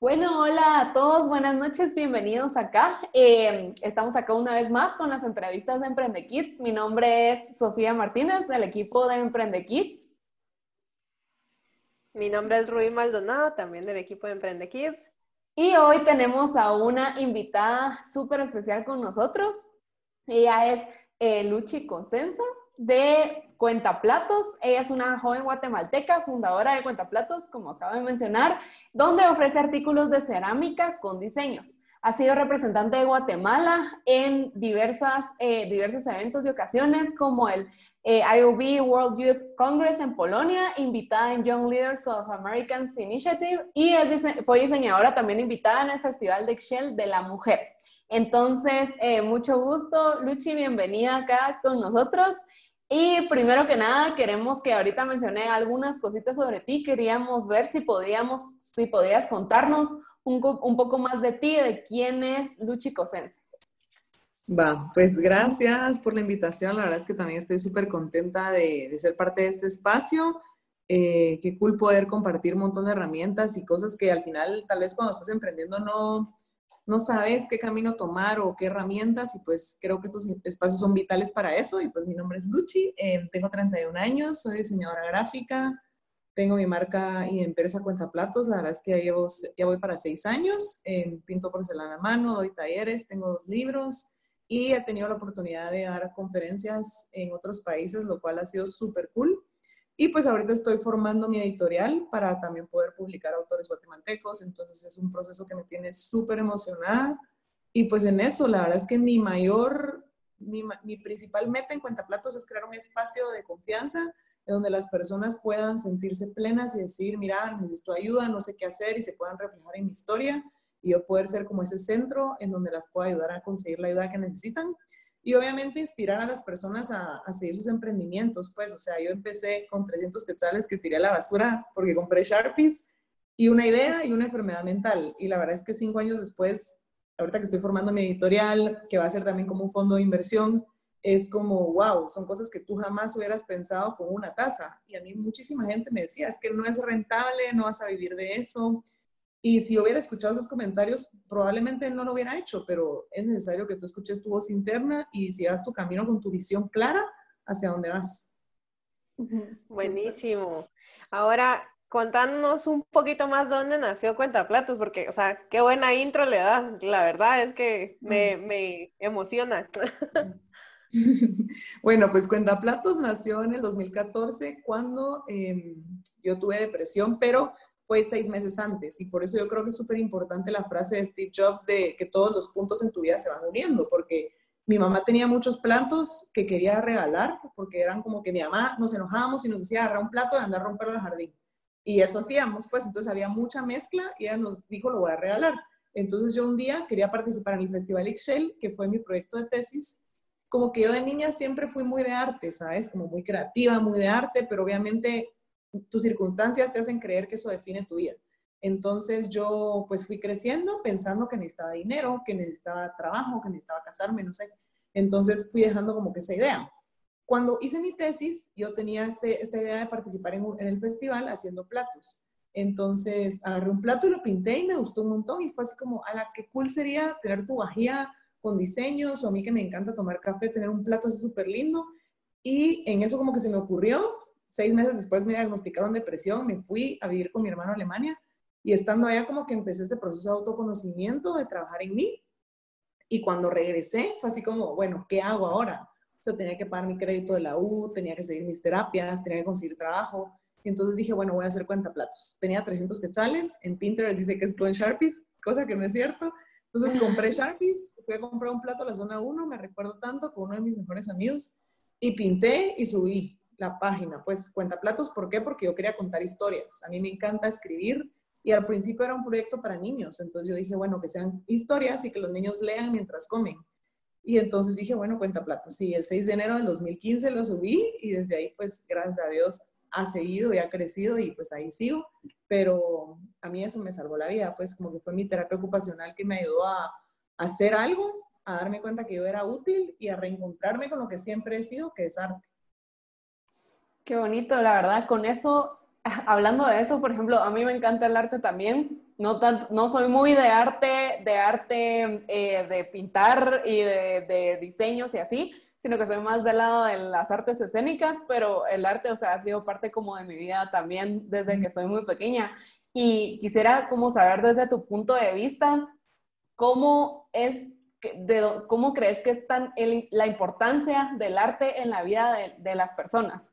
Bueno, hola a todos, buenas noches, bienvenidos acá. Eh, estamos acá una vez más con las entrevistas de Emprende Kids. Mi nombre es Sofía Martínez del equipo de Emprende Kids. Mi nombre es Rubí Maldonado, también del equipo de Emprende Kids. Y hoy tenemos a una invitada súper especial con nosotros. Ella es eh, Luchi Consensa de Cuentaplatos. Ella es una joven guatemalteca, fundadora de Cuentaplatos, como acabo de mencionar, donde ofrece artículos de cerámica con diseños. Ha sido representante de Guatemala en diversas, eh, diversos eventos y ocasiones, como el eh, IOB World Youth Congress en Polonia, invitada en Young Leaders of Americans Initiative y fue diseñadora también invitada en el Festival de Excel de la Mujer. Entonces, eh, mucho gusto, Luchi, bienvenida acá con nosotros. Y primero que nada, queremos que ahorita mencioné algunas cositas sobre ti. Queríamos ver si podíamos, si podías contarnos un, un poco más de ti, de quién es Luchi Cosense. Va, pues gracias por la invitación. La verdad es que también estoy súper contenta de, de, ser parte de este espacio. Eh, qué cool poder compartir un montón de herramientas y cosas que al final, tal vez cuando estás emprendiendo, no, no sabes qué camino tomar o qué herramientas y pues creo que estos espacios son vitales para eso y pues mi nombre es Luchi, eh, tengo 31 años, soy diseñadora gráfica, tengo mi marca y empresa Cuenta Platos, la verdad es que ya, llevo, ya voy para seis años, eh, pinto porcelana a mano, doy talleres, tengo dos libros y he tenido la oportunidad de dar conferencias en otros países, lo cual ha sido súper cool. Y pues ahorita estoy formando mi editorial para también poder publicar autores guatemaltecos, entonces es un proceso que me tiene súper emocionada. Y pues en eso, la verdad es que mi mayor, mi, mi principal meta en Cuentaplatos es crear un espacio de confianza en donde las personas puedan sentirse plenas y decir, mira, necesito ayuda, no sé qué hacer y se puedan reflejar en mi historia y yo poder ser como ese centro en donde las pueda ayudar a conseguir la ayuda que necesitan y obviamente inspirar a las personas a, a, seguir sus emprendimientos, pues, o sea, yo empecé con 300 quetzales que tiré a la basura porque compré Sharpies y una idea y una enfermedad mental. Y la verdad es que cinco años después, ahorita que estoy formando mi editorial, que va a ser también como un fondo de inversión, es como, wow, son cosas que tú jamás hubieras pensado con una casa. Y a mí muchísima gente me decía, es que no es rentable, no vas a vivir de eso, y si hubiera escuchado esos comentarios, probablemente no lo hubiera hecho, pero es necesario que tú escuches tu voz interna y sigas tu camino con tu visión clara hacia dónde vas. Buenísimo. Ahora, contándonos un poquito más dónde nació Cuentaplatos, porque, o sea, qué buena intro le das. La verdad es que me, me emociona. Bueno, pues Cuentaplatos nació en el 2014 cuando eh, yo tuve depresión, pero fue seis meses antes. Y por eso yo creo que es súper importante la frase de Steve Jobs de que todos los puntos en tu vida se van uniendo, porque mi mamá tenía muchos platos que quería regalar, porque eran como que mi mamá nos enojábamos y nos decía, agarra un plato y andar a romperlo al jardín. Y eso hacíamos, pues entonces había mucha mezcla y ella nos dijo, lo voy a regalar. Entonces yo un día quería participar en el Festival Excel, que fue mi proyecto de tesis. Como que yo de niña siempre fui muy de arte, ¿sabes? Como muy creativa, muy de arte, pero obviamente tus circunstancias te hacen creer que eso define tu vida. Entonces yo pues fui creciendo pensando que necesitaba dinero, que necesitaba trabajo, que necesitaba casarme, no sé. Entonces fui dejando como que esa idea. Cuando hice mi tesis, yo tenía este, esta idea de participar en, en, el festival haciendo platos. Entonces agarré un plato y lo pinté y me gustó un montón y fue así como, a la que cool sería tener tu vajilla con diseños o a mí que me encanta tomar café, tener un plato así súper lindo. Y en eso como que se me ocurrió seis meses después me diagnosticaron depresión, me fui a vivir con mi hermano a Alemania y estando allá como que empecé este proceso de autoconocimiento, de trabajar en mí. Y cuando regresé fue así como, bueno, ¿qué hago ahora? O sea, tenía que pagar mi crédito de la U, tenía que seguir mis terapias, tenía que conseguir trabajo. Y entonces dije, bueno, voy a hacer cuenta platos. Tenía 300 quetzales, en Pinterest dice que es con Sharpies, cosa que no es cierto. Entonces compré Sharpies, fui a comprar un plato a la zona 1, me recuerdo tanto, con uno de mis mejores amigos, y pinté y subí la página, pues cuenta platos, ¿por qué? Porque yo quería contar historias. A mí me encanta escribir y al principio era un proyecto para niños, entonces yo dije, bueno, que sean historias y que los niños lean mientras comen. Y entonces dije, bueno, cuenta platos. Y el 6 de enero del 2015 lo subí y desde ahí, pues, gracias a Dios, ha seguido y ha crecido y pues ahí sigo. Pero a mí eso me salvó la vida, pues como que fue mi terapia ocupacional que me ayudó a hacer algo, a darme cuenta que yo era útil y a reencontrarme con lo que siempre he sido, que es arte. Qué bonito, la verdad. Con eso hablando de eso, por ejemplo, a mí me encanta el arte también. No, no soy muy de arte, de arte eh, de pintar y de, de, diseños y así, sino que soy más del lado de las artes escénicas, pero el arte, o sea, ha sido parte como de mi vida también desde que soy muy pequeña. Y quisiera como saber desde tu punto de vista, ¿cómo es, de, cómo crees que es tan la importancia del arte en la vida de, de las personas?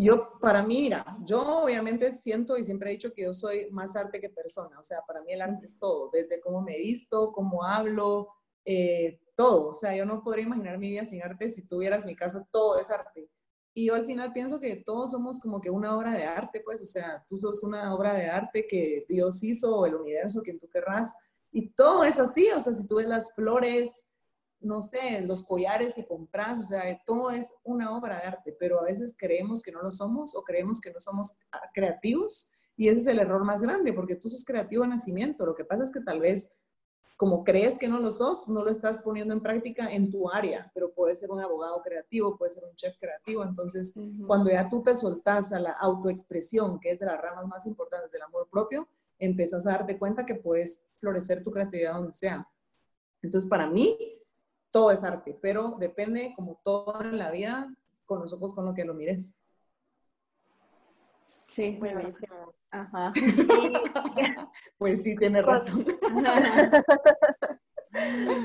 Yo, para mí, mira, yo obviamente siento y siempre he dicho que yo soy más arte que persona, o sea, para mí el arte es todo, desde cómo me visto, cómo hablo, eh, todo, o sea, yo no podría imaginar mi vida sin arte, si tuvieras mi casa, todo es arte. Y yo al final pienso que todos somos como que una obra de arte, pues, o sea, tú sos una obra de arte que Dios hizo, o el universo, quien tú querrás, y todo es así, o sea, si tú ves las flores, no sé, los collares que compras, o sea, todo es una obra de arte, pero a veces creemos que no lo somos o creemos que no somos ah, creativos y ese es el error más grande, porque tú sos creativo de nacimiento, lo que pasa es que tal vez como crees que no lo sos, no lo estás poniendo en práctica en tu área, pero puede ser un abogado creativo, puede ser un chef creativo, entonces cuando ya tú te soltás a la autoexpresión, que es de las ramas más importantes del amor propio, empiezas a darte cuenta que puedes florecer tu creatividad donde sea. Entonces, para mí, todo es arte, pero depende, como todo en la vida, con los ojos con lo que lo mires. Sí, buenísimo. Ajá. pues sí, tiene razón.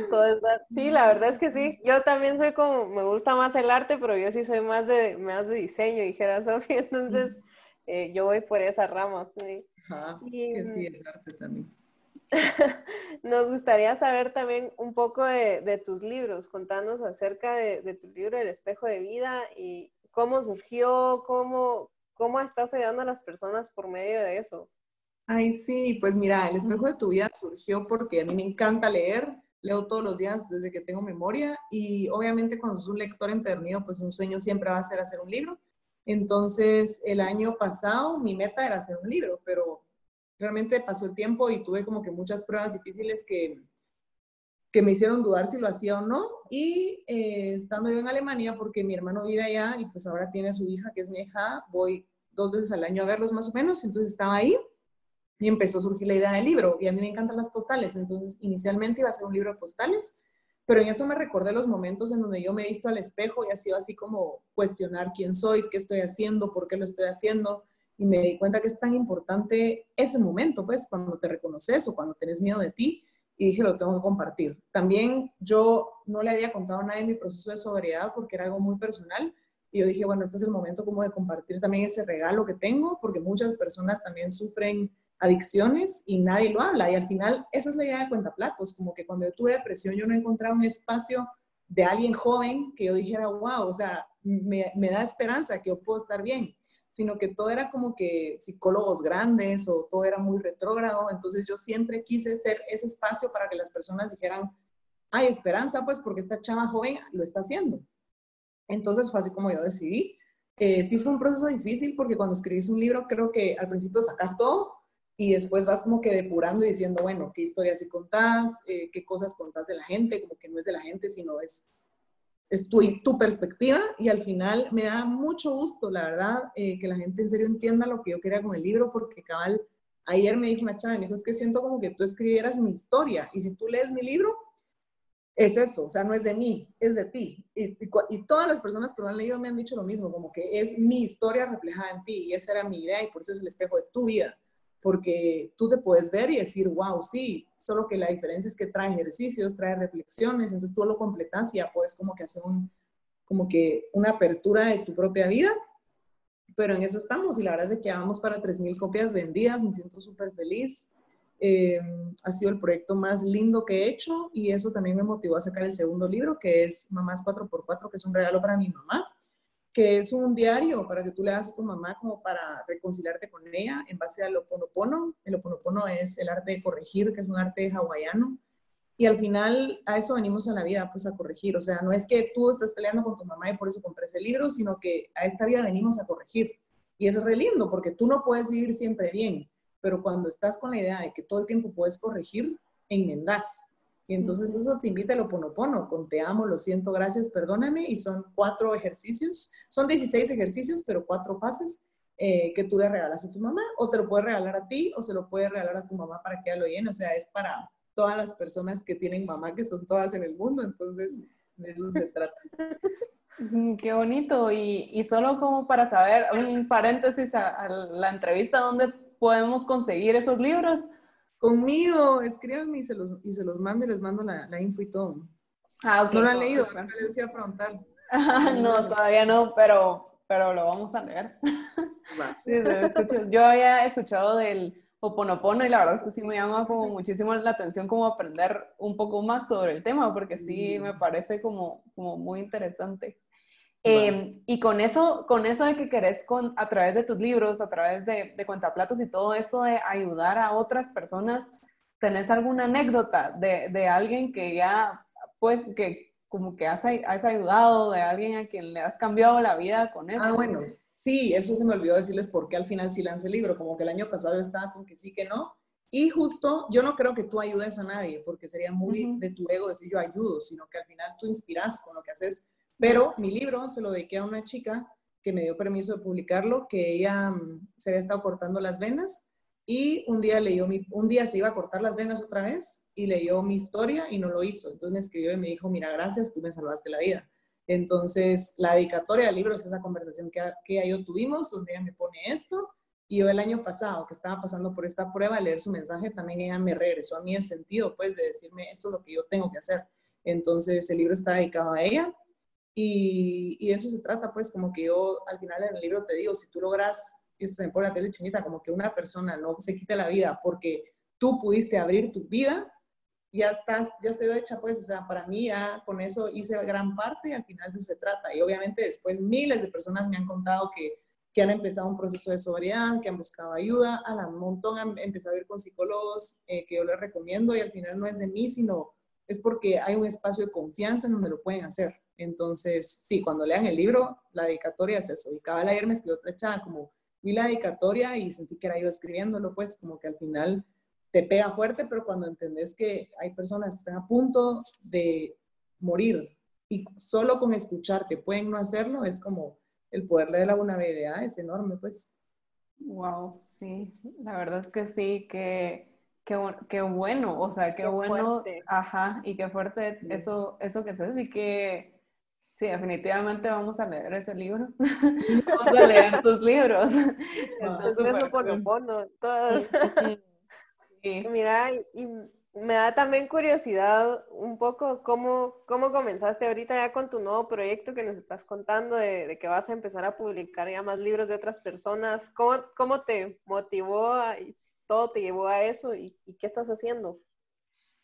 Todo sí, la verdad es que sí. Yo también soy como, me gusta más el arte, pero yo sí soy más de, más de diseño, dijera Sofía, entonces eh, yo voy por esa rama. Sí. Ajá, que sí es arte también. Nos gustaría saber también un poco de, tus libros, contarnos acerca de, tu libro El espejo de vida y cómo surgió, cómo, cómo estás ayudando a las personas por medio de eso. Ay, sí, pues mira, El espejo de tu vida surgió porque a mí me encanta leer, leo todos los días desde que tengo memoria y obviamente cuando sos un lector empedernido, pues un sueño siempre va a ser hacer un libro. Entonces, el año pasado mi meta era hacer un libro, pero realmente pasó el tiempo y tuve como que muchas pruebas difíciles que, que me hicieron dudar si lo hacía o no. Y eh, estando yo en Alemania, porque mi hermano vive allá y pues ahora tiene su hija, que es mi hija, voy dos veces al año a verlos más o menos, entonces estaba ahí y empezó a surgir la idea del libro. Y a mí me encantan las postales, entonces inicialmente iba a ser un libro de postales, pero en eso me recordé los momentos en donde yo me he visto al espejo y ha sido así como cuestionar quién soy, qué estoy haciendo, por qué lo estoy haciendo y me di cuenta que es tan importante ese momento, pues, cuando te reconoces o cuando tienes miedo de ti, y dije, lo tengo que compartir. También yo no le había contado a nadie mi proceso de sobriedad porque era algo muy personal, y yo dije, bueno, este es el momento como de compartir también ese regalo que tengo, porque muchas personas también sufren adicciones y nadie lo habla, y al final esa es la idea de Cuentaplatos, como que cuando yo tuve depresión yo no encontraba un espacio de alguien joven que yo dijera, wow, o sea, me, me da esperanza que yo puedo estar bien sino que todo era como que psicólogos grandes o todo era muy retrógrado. Entonces yo siempre quise ser ese espacio para que las personas dijeran, hay esperanza, pues porque esta chava joven lo está haciendo. Entonces fue así como yo decidí. Eh, sí fue un proceso difícil porque cuando escribís un libro creo que al principio sacas todo y después vas como que depurando y diciendo, bueno, qué historias sí contás, eh, qué cosas contás de la gente, como que no es de la gente, sino es es tu, tu perspectiva y al final me da mucho gusto, la verdad, eh, que la gente en serio entienda lo que yo quería con el libro, porque cabal, ayer me dijo una chava, me dijo, es que siento como que tú escribieras mi historia y si tú lees mi libro, es eso, o sea, no es de mí, es de ti. Y, y, todas las personas que lo han leído me han dicho lo mismo, como que es mi historia reflejada en ti y esa era mi idea y por eso es el espejo de tu vida porque tú te puedes ver y decir, wow, sí, solo que la diferencia es que trae ejercicios, trae reflexiones, entonces tú lo completas y ya puedes como que hacer un, como que una apertura de tu propia vida, pero en eso estamos y la verdad es que ya vamos para 3.000 copias vendidas, me siento súper feliz. Eh, ha sido el proyecto más lindo que he hecho y eso también me motivó a sacar el segundo libro, que es Mamás 4x4, que es un regalo para mi mamá que es un diario para que tú le hagas a tu mamá como para reconciliarte con ella en base al oponopono. El oponopono es el arte de corregir, que es un arte hawaiano. Y al final a eso venimos a la vida, pues a corregir. O sea, no es que tú estás peleando con tu mamá y por eso compré ese libro, sino que a esta vida venimos a corregir. Y es re lindo porque tú no puedes vivir siempre bien, pero cuando estás con la idea de que todo el tiempo puedes corregir, enmendás. Y entonces eso te invita al ponopono, con te amo, lo siento, gracias, perdóname, y son cuatro ejercicios, son 16 ejercicios, pero cuatro fases eh, que tú le regalas a tu mamá, o te lo puedes regalar a ti, o se lo puedes regalar a tu mamá para que ella lo llene, o sea, es para todas las personas que tienen mamá, que son todas en el mundo, entonces de eso se trata. Qué bonito, y, y solo como para saber, un paréntesis a, la entrevista, ¿dónde podemos conseguir esos libros? Conmigo, escríbanme y se los, y se los mando y les mando la, la info y todo. Ah, ok. No lo han leído, no les decía preguntar. no, todavía no, pero pero lo vamos a leer. yo había escuchado del Oponopono y la verdad es que sí me llama como muchísimo la atención como aprender un poco más sobre el tema, porque sí me parece como, como muy interesante. Em, y con eso, con eso de que querés con, a través de tus libros, a través de, de Cuentaplatos y todo esto de ayudar a otras personas, ¿tenés alguna anécdota de, de alguien que ya, pues, que, como que has, has ayudado de alguien a quien le has cambiado la vida con eso. Ah, bueno, sí, eso se me olvidó decirles por qué al final sí lancé el libro, como que el año pasado yo estaba con que sí, que no. Y justo, yo no creo que tú ayudes a nadie, porque sería muy de tu ego decir yo ayudo, sino que al final tú inspiras con lo que haces. Pero mi libro se lo dediqué a una chica que me dio permiso de publicarlo, que ella mm, se había estado cortando las venas y un día leyó mi, un día se iba a cortar las venas otra vez y leyó mi historia y no lo hizo. Entonces me escribió y me dijo, mira, gracias, tú me salvaste la vida. Entonces, la dedicatoria del libro es esa conversación que, que yo tuvimos, donde ella me pone esto. Y yo el año pasado, que estaba pasando por esta prueba, leer su mensaje, también ella me regresó a mí el sentido, pues, de decirme, esto es lo que yo tengo que hacer. Entonces, el libro está dedicado a ella. Y, y de eso se trata, pues, como que yo al final en el libro te digo, si tú logras y esto se me pone la piel chinita, como que una persona no se quite la vida porque tú pudiste abrir tu vida, ya estás, ya estoy hecha, pues, o sea, para mí ya con eso hice gran parte y al final de eso se trata. Y obviamente después miles de personas me han contado que, que han empezado un proceso de sobriedad, que han buscado ayuda, a la montón han empezado a ir con psicólogos eh, que yo les recomiendo y al final no es de mí, sino es porque hay un espacio de confianza en donde lo pueden hacer. Entonces, sí, cuando lean el libro, la dedicatoria es eso. Y cada ayer me escribió otra chava como, vi la dedicatoria y sentí que era yo escribiéndolo, pues como que al final te pega fuerte, pero cuando entendés que hay personas que están a punto de morir y solo con escuchar que pueden no hacerlo, es como el poder de la vulnerabilidad es enorme, pues. Wow, sí, la verdad es que sí, que, que, bueno, o sea, qué, bueno, ajá, y qué fuerte eso, eso que se y que Sí, definitivamente vamos a leer ese libro. vamos a leer tus libros. Es beso por bono, todas. Mira, y me da también curiosidad un poco cómo, cómo comenzaste ahorita ya con tu nuevo proyecto que nos estás contando de, que vas a empezar a publicar ya más libros de otras personas. ¿Cómo, cómo te motivó y todo te llevó a eso y qué estás haciendo?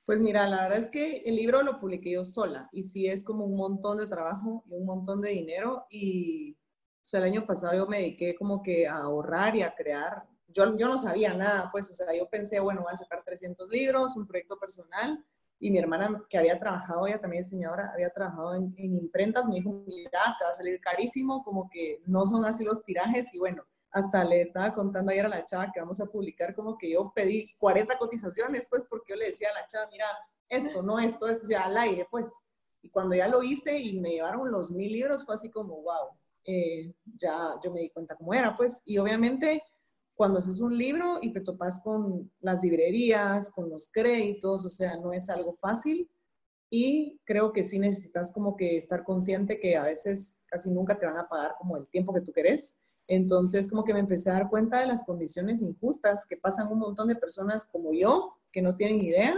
Pues mira, la verdad es que el libro lo publiqué yo sola y sí es como un montón de trabajo y un montón de dinero y o sea, el año pasado yo me dediqué como que a ahorrar y a crear. Yo, yo no sabía nada, pues, o sea, yo pensé, bueno, voy a sacar 300 libros, un proyecto personal y mi hermana que había trabajado, ella también diseñadora, había trabajado en, en imprentas, me dijo, mira, te va a salir carísimo, como que no son así los tirajes y bueno, hasta le estaba contando ayer a la chava que vamos a publicar como que yo pedí 40 cotizaciones, pues porque yo le decía a la chava, mira, esto, no esto, esto, ya al aire, pues. Y cuando ya lo hice y me llevaron los mil libros, fue así como, wow, eh, ya yo me di cuenta cómo era, pues. Y obviamente cuando haces un libro y te topas con las librerías, con los créditos, o sea, no es algo fácil. Y creo que sí necesitas como que estar consciente que a veces casi nunca te van a pagar como el tiempo que tú querés entonces, como que me empecé a dar cuenta de las condiciones injustas que pasan un montón de personas como yo, que no tienen idea,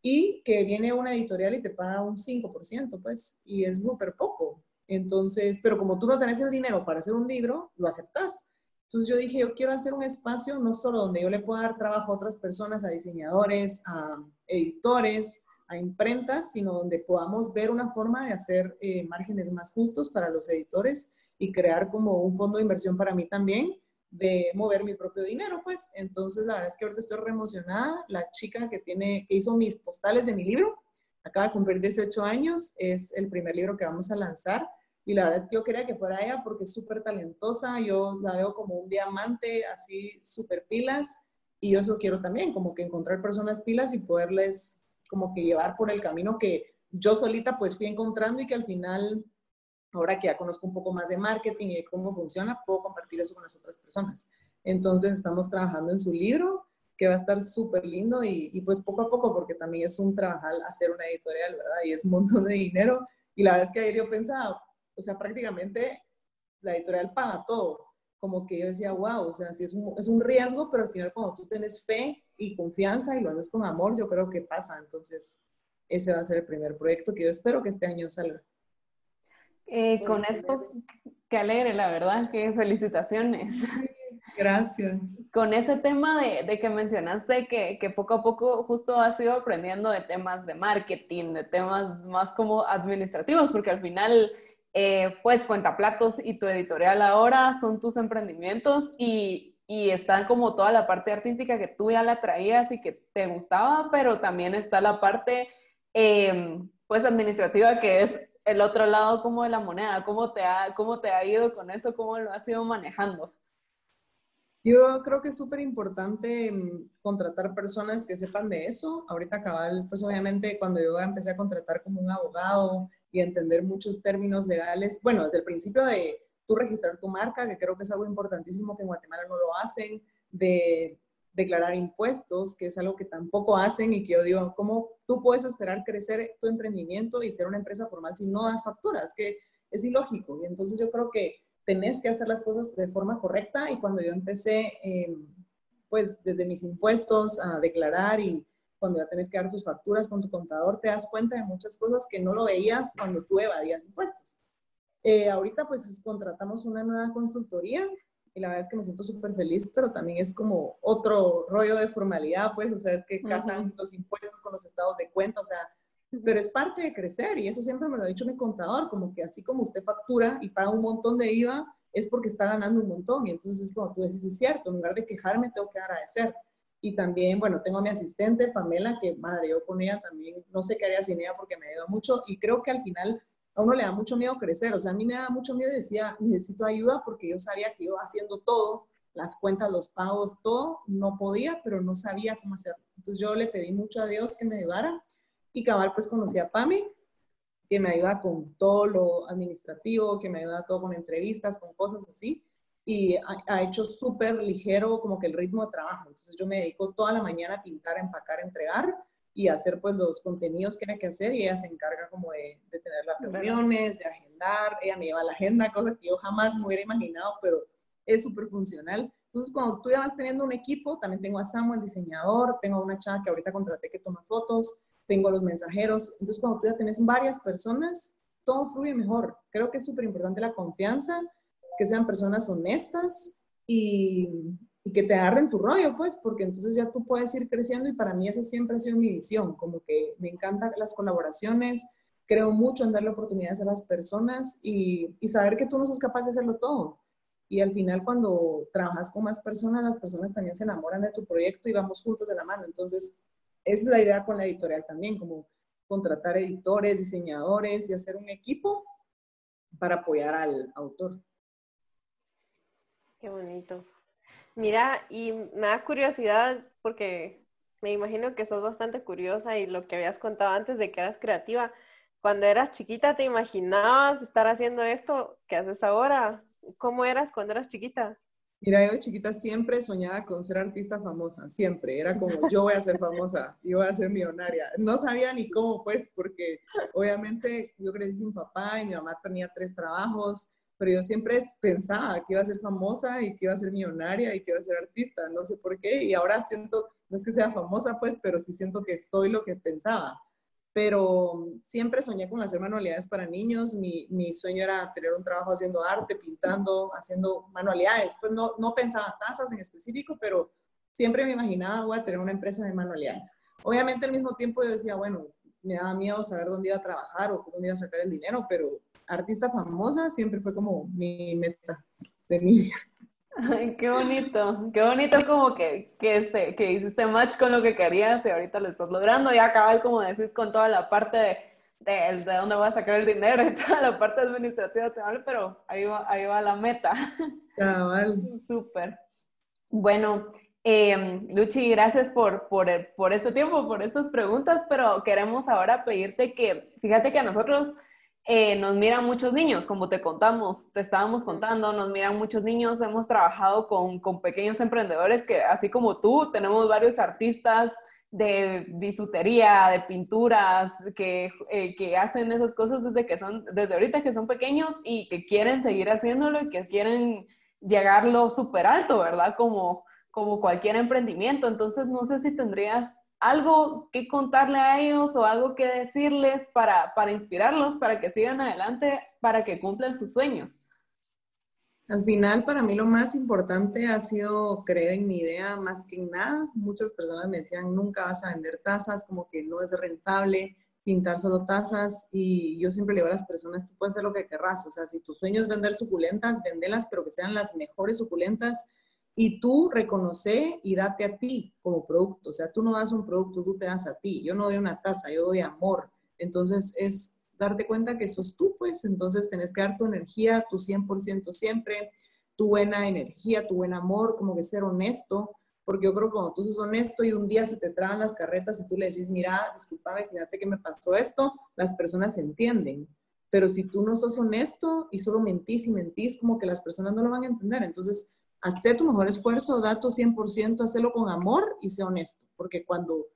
y que viene una editorial y te paga un 5%, pues, y es súper poco. Entonces, pero como tú no tenés el dinero para hacer un libro, lo aceptas. Entonces yo dije, yo quiero hacer un espacio no solo donde yo le pueda dar trabajo a otras personas, a diseñadores, a editores, a imprentas, sino donde podamos ver una forma de hacer eh, márgenes más justos para los editores y crear como un fondo de inversión para mí también de mover mi propio dinero, pues. Entonces, la verdad es que ahorita estoy re emocionada. La chica que tiene, que hizo mis postales de mi libro, acaba de cumplir 18 años, es el primer libro que vamos a lanzar. Y la verdad es que yo quería que fuera ella porque es súper talentosa, yo la veo como un diamante, así súper pilas, y yo eso quiero también, como que encontrar personas pilas y poderles como que llevar por el camino que yo solita pues fui encontrando y que al final, ahora que ya conozco un poco más de marketing y de cómo funciona, puedo compartir eso con las otras personas. Entonces estamos trabajando en su libro, que va a estar súper lindo y, pues poco a poco, porque también es un trabajar hacer una editorial, ¿verdad? Y es un montón de dinero. Y la verdad es que ayer yo pensaba, o sea, prácticamente la editorial paga todo. Como que yo decía, wow, o sea, sí es un, es un riesgo, pero al final cuando tú tienes fe y confianza y lo haces con amor, yo creo que pasa. Entonces, ese va a ser el primer proyecto que yo espero que este año salga. Eh, con esto, qué alegre, la verdad, qué felicitaciones. Gracias. Con ese tema de, de que mencionaste que, que, poco a poco justo has ido aprendiendo de temas de marketing, de temas más como administrativos, porque al final, eh, pues Cuentaplatos y tu editorial ahora son tus emprendimientos y, y está como toda la parte artística que tú ya la traías y que te gustaba, pero también está la parte, eh, pues administrativa que es el otro lado como de la moneda. ¿Cómo te ha, cómo te ha ido con eso? ¿Cómo lo has ido manejando? Yo creo que es súper importante mm, contratar personas que sepan de eso. Ahorita cabal, pues obviamente cuando yo empecé a contratar como un abogado y entender muchos términos legales, bueno, desde el principio de tú registrar tu marca, que creo que es algo importantísimo que en Guatemala no lo hacen, de declarar impuestos, que es algo que tampoco hacen y que yo digo, ¿cómo tú puedes esperar crecer tu emprendimiento y ser una empresa formal si no das facturas? Que es ilógico. Y entonces yo creo que tenés que hacer las cosas de forma correcta y cuando yo empecé, eh, pues desde mis impuestos a declarar y cuando ya tenés que dar tus facturas con tu contador, te das cuenta de muchas cosas que no lo veías cuando tú evadías impuestos. Eh, ahorita pues contratamos una nueva consultoría y la verdad es que me siento súper feliz, pero también es como otro rollo de formalidad, pues, o sea, es que casan los impuestos con los estados de cuenta, o sea, pero es parte de crecer y eso siempre me lo ha dicho mi contador, como que así como usted factura y paga un montón de IVA, es porque está ganando un montón y entonces es como tú decís, es cierto, en lugar de quejarme tengo que agradecer. Y también, bueno, tengo a mi asistente Pamela, que madre, yo con ella también no sé qué haría sin ella porque me ayuda mucho y creo que al final a uno le da mucho miedo crecer, o sea, a mí me da mucho miedo y decía, necesito ayuda porque yo sabía que iba haciendo todo, las cuentas, los pagos, todo, no podía, pero no sabía cómo hacerlo. Entonces yo le pedí mucho a Dios que me ayudara y cabal, pues conocí a Pami, que me ayuda con todo lo administrativo, que me ayuda todo con entrevistas, con cosas así. Y ha, hecho súper ligero como que el ritmo de trabajo. Entonces yo me dedico toda la mañana a pintar, empacar, entregar y hacer pues los contenidos que hay que hacer y ella se encarga como de, de tener las reuniones, de agendar, ella me lleva la agenda, cosas que yo jamás me hubiera imaginado, pero es súper funcional. Entonces, cuando tú ya vas teniendo un equipo, también tengo a Samuel, diseñador, tengo una chava que ahorita contraté que toma fotos, tengo los mensajeros. Entonces, cuando tú ya tienes varias personas, todo fluye mejor. Creo que es súper importante la confianza, que sean personas honestas y, y, que te agarren tu rollo, pues, porque entonces ya tú puedes ir creciendo y para mí esa siempre ha sido mi visión, como que me encantan las colaboraciones, creo mucho en darle oportunidades a las personas y, y saber que tú no sos capaz de hacerlo todo. Y al final cuando trabajas con más personas, las personas también se enamoran de tu proyecto y vamos juntos de la mano. Entonces, esa es la idea con la editorial también, como contratar editores, diseñadores y hacer un equipo para apoyar al autor. Qué bonito. Mira, y me da curiosidad porque me imagino que sos bastante curiosa y lo que habías contado antes de que eras creativa. Cuando eras chiquita, ¿te imaginabas estar haciendo esto que haces ahora? ¿Cómo eras cuando eras chiquita? Mira, yo chiquita siempre soñaba con ser artista famosa, siempre. Era como, yo voy a ser famosa, yo voy a ser millonaria. No sabía ni cómo, pues, porque obviamente yo crecí sin papá y mi mamá tenía tres trabajos, pero yo siempre pensaba que iba a ser famosa y que iba a ser millonaria y que iba a ser artista, no sé por qué. Y ahora siento, no es que sea famosa, pues, pero sí siento que soy lo que pensaba pero siempre soñé con hacer manualidades para niños. Mi, mi, sueño era tener un trabajo haciendo arte, pintando, haciendo manualidades. Pues no, no pensaba tazas en específico, pero siempre me imaginaba, voy a tener una empresa de manualidades. Obviamente al mismo tiempo yo decía, bueno, me daba miedo saber dónde iba a trabajar o dónde iba a sacar el dinero, pero artista famosa siempre fue como mi meta de niña. Ay, qué bonito, qué bonito como que, que, se, que hiciste match con lo que querías y ahorita lo estás logrando y acabas como decís con toda la parte de, de, de dónde vas a sacar el dinero y toda la parte administrativa, pero ahí va, ahí va la meta. Cabal. Súper. Bueno, Eh, Luchi, gracias por, por, por, este tiempo, por estas preguntas, pero queremos ahora pedirte que, fíjate que a nosotros eh, nos miran muchos niños, como te contamos, te estábamos contando, nos miran muchos niños, hemos trabajado con, con pequeños emprendedores que, así como tú, tenemos varios artistas de bisutería, de pinturas, que, eh, que hacen esas cosas desde que son, desde ahorita que son pequeños y que quieren seguir haciéndolo y que quieren llegarlo súper alto, ¿verdad? Como, como cualquier emprendimiento. Entonces, no sé si tendrías algo que contarle a ellos o algo que decirles para, para inspirarlos, para que sigan adelante, para que cumplan sus sueños. Al final, para mí lo más importante ha sido creer en mi idea más que en nada. Muchas personas me decían, nunca vas a vender tazas, como que no es rentable pintar solo tazas. Y yo siempre le digo a las personas, tú puedes hacer lo que querrás. O sea, si tu sueño es vender suculentas, vendelas, pero que sean las mejores suculentas y tú reconoce y date a ti como producto. O sea, tú no das un producto, tú te das a ti. Yo no doy una taza, yo doy amor. Entonces es darte cuenta que sos tú, pues. Entonces tenés que dar tu energía, tu 100% siempre, tu buena energía, tu buen amor, como que ser honesto. Porque yo creo que cuando tú sos honesto y un día se te traban las carretas y tú le decís, mira, discúlpame, fíjate que me pasó esto, las personas entienden. Pero si tú no sos honesto y solo mentís y mentís, como que las personas no lo van a entender. Entonces, hacer tu mejor esfuerzo, da tu 100%, hazlo con amor y sé honesto, porque cuando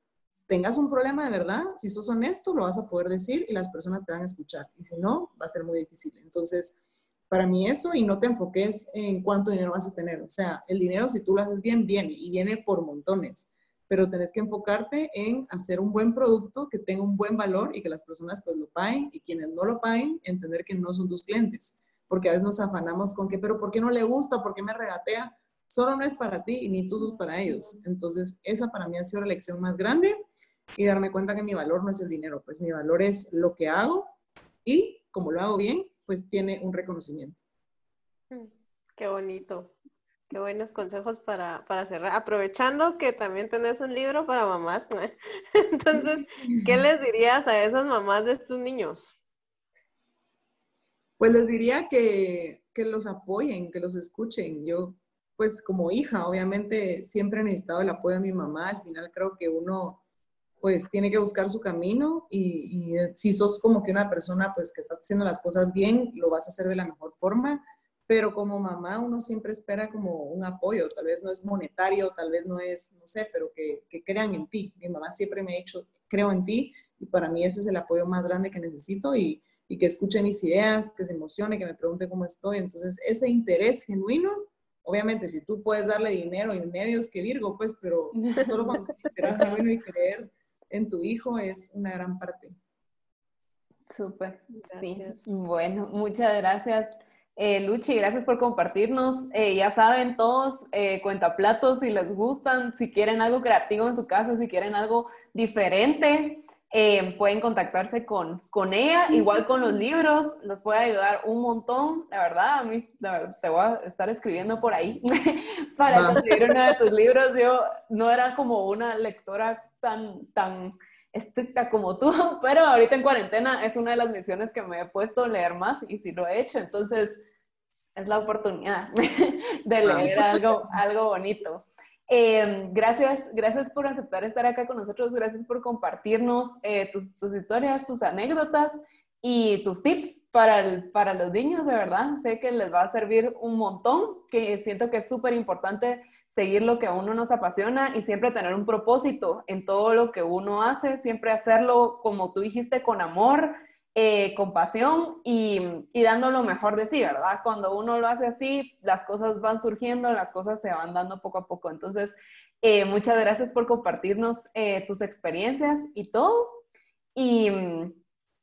tengas un problema de verdad, si sos honesto, lo vas a poder decir y las personas te van a escuchar, y si no, va a ser muy difícil. Entonces, para mí eso, y no te enfoques en cuánto dinero vas a tener, o sea, el dinero si tú lo haces bien, viene, y viene por montones, pero tenés que enfocarte en hacer un buen producto que tenga un buen valor y que las personas pues lo paguen, y quienes no lo paguen, entender que no son tus clientes porque a veces nos afanamos con que, pero ¿por qué no le gusta? ¿Por qué me regatea? Solo no es para ti y ni tú sos para ellos. Entonces, esa para mí ha sido la lección más grande y darme cuenta que mi valor no es el dinero, pues mi valor es lo que hago y como lo hago bien, pues tiene un reconocimiento. Mm, qué bonito. Qué buenos consejos para, para cerrar. Aprovechando que también tenés un libro para mamás, entonces, ¿qué les dirías a esas mamás de estos niños? Pues les diría que, que los apoyen, que los escuchen. Yo, pues como hija, obviamente siempre he necesitado el apoyo de mi mamá. Al final creo que uno, pues tiene que buscar su camino y, y, si sos como que una persona, pues que está haciendo las cosas bien, lo vas a hacer de la mejor forma. Pero como mamá uno siempre espera como un apoyo, tal vez no es monetario, tal vez no es, no sé, pero que, que crean en ti. Mi mamá siempre me ha dicho, creo en ti y para mí eso es el apoyo más grande que necesito y, y que escuche mis ideas, que se emocione, que me pregunte cómo estoy. Entonces, ese interés genuino, obviamente, si tú puedes darle dinero y medios que Virgo, pues, pero solo cuando interés genuino y creer en tu hijo es una gran parte. Súper, sí. Bueno, muchas gracias. Eh, Luchi, gracias por compartirnos. Eh, ya saben todos, eh, cuentaplatos, si les gustan, si quieren algo creativo en su casa, si quieren algo diferente, eh, pueden contactarse con, con ella, igual con los libros, los puede ayudar un montón, la verdad, a mí te voy a estar escribiendo por ahí para conseguir uno de tus libros. Yo no era como una lectora tan, tan estricta como tú, pero ahorita en cuarentena es una de las misiones que me he puesto a leer más y sí lo he hecho, entonces es la oportunidad de leer algo, algo bonito. Eh, gracias, gracias por aceptar estar acá con nosotros, gracias por compartirnos eh, tus, historias, tus anécdotas y tus tips para, para los niños, de verdad. Sé que les va a servir un montón, que siento que es súper importante seguir lo que a uno nos apasiona y siempre tener un propósito en todo lo que uno hace, siempre hacerlo, como tú dijiste, con amor, eh, compasión y, y, dando lo mejor de sí, ¿verdad? Cuando uno lo hace así, las cosas van surgiendo, las cosas se van dando poco a poco. Entonces, eh, muchas gracias por compartirnos eh, tus experiencias y todo. Y,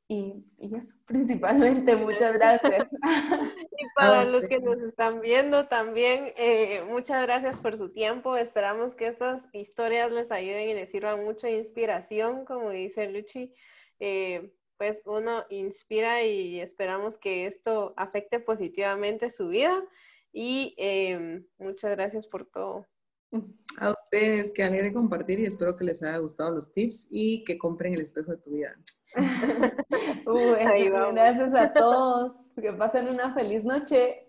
y, y, eso, principalmente, muchas gracias. y para los que nos están viendo también, eh, muchas gracias por su tiempo. Esperamos que estas historias les ayuden y les sirvan mucha inspiración, como dice Luchi. Eh, pues uno inspira y esperamos que esto afecte positivamente su vida. Y em, muchas gracias por todo. A ustedes, que alegre compartir y espero que les haya gustado los tips y que compren el espejo de tu vida. gracias a todos. Que pasen una feliz noche.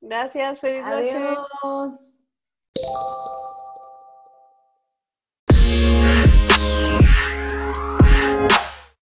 Gracias, feliz noche. Adiós.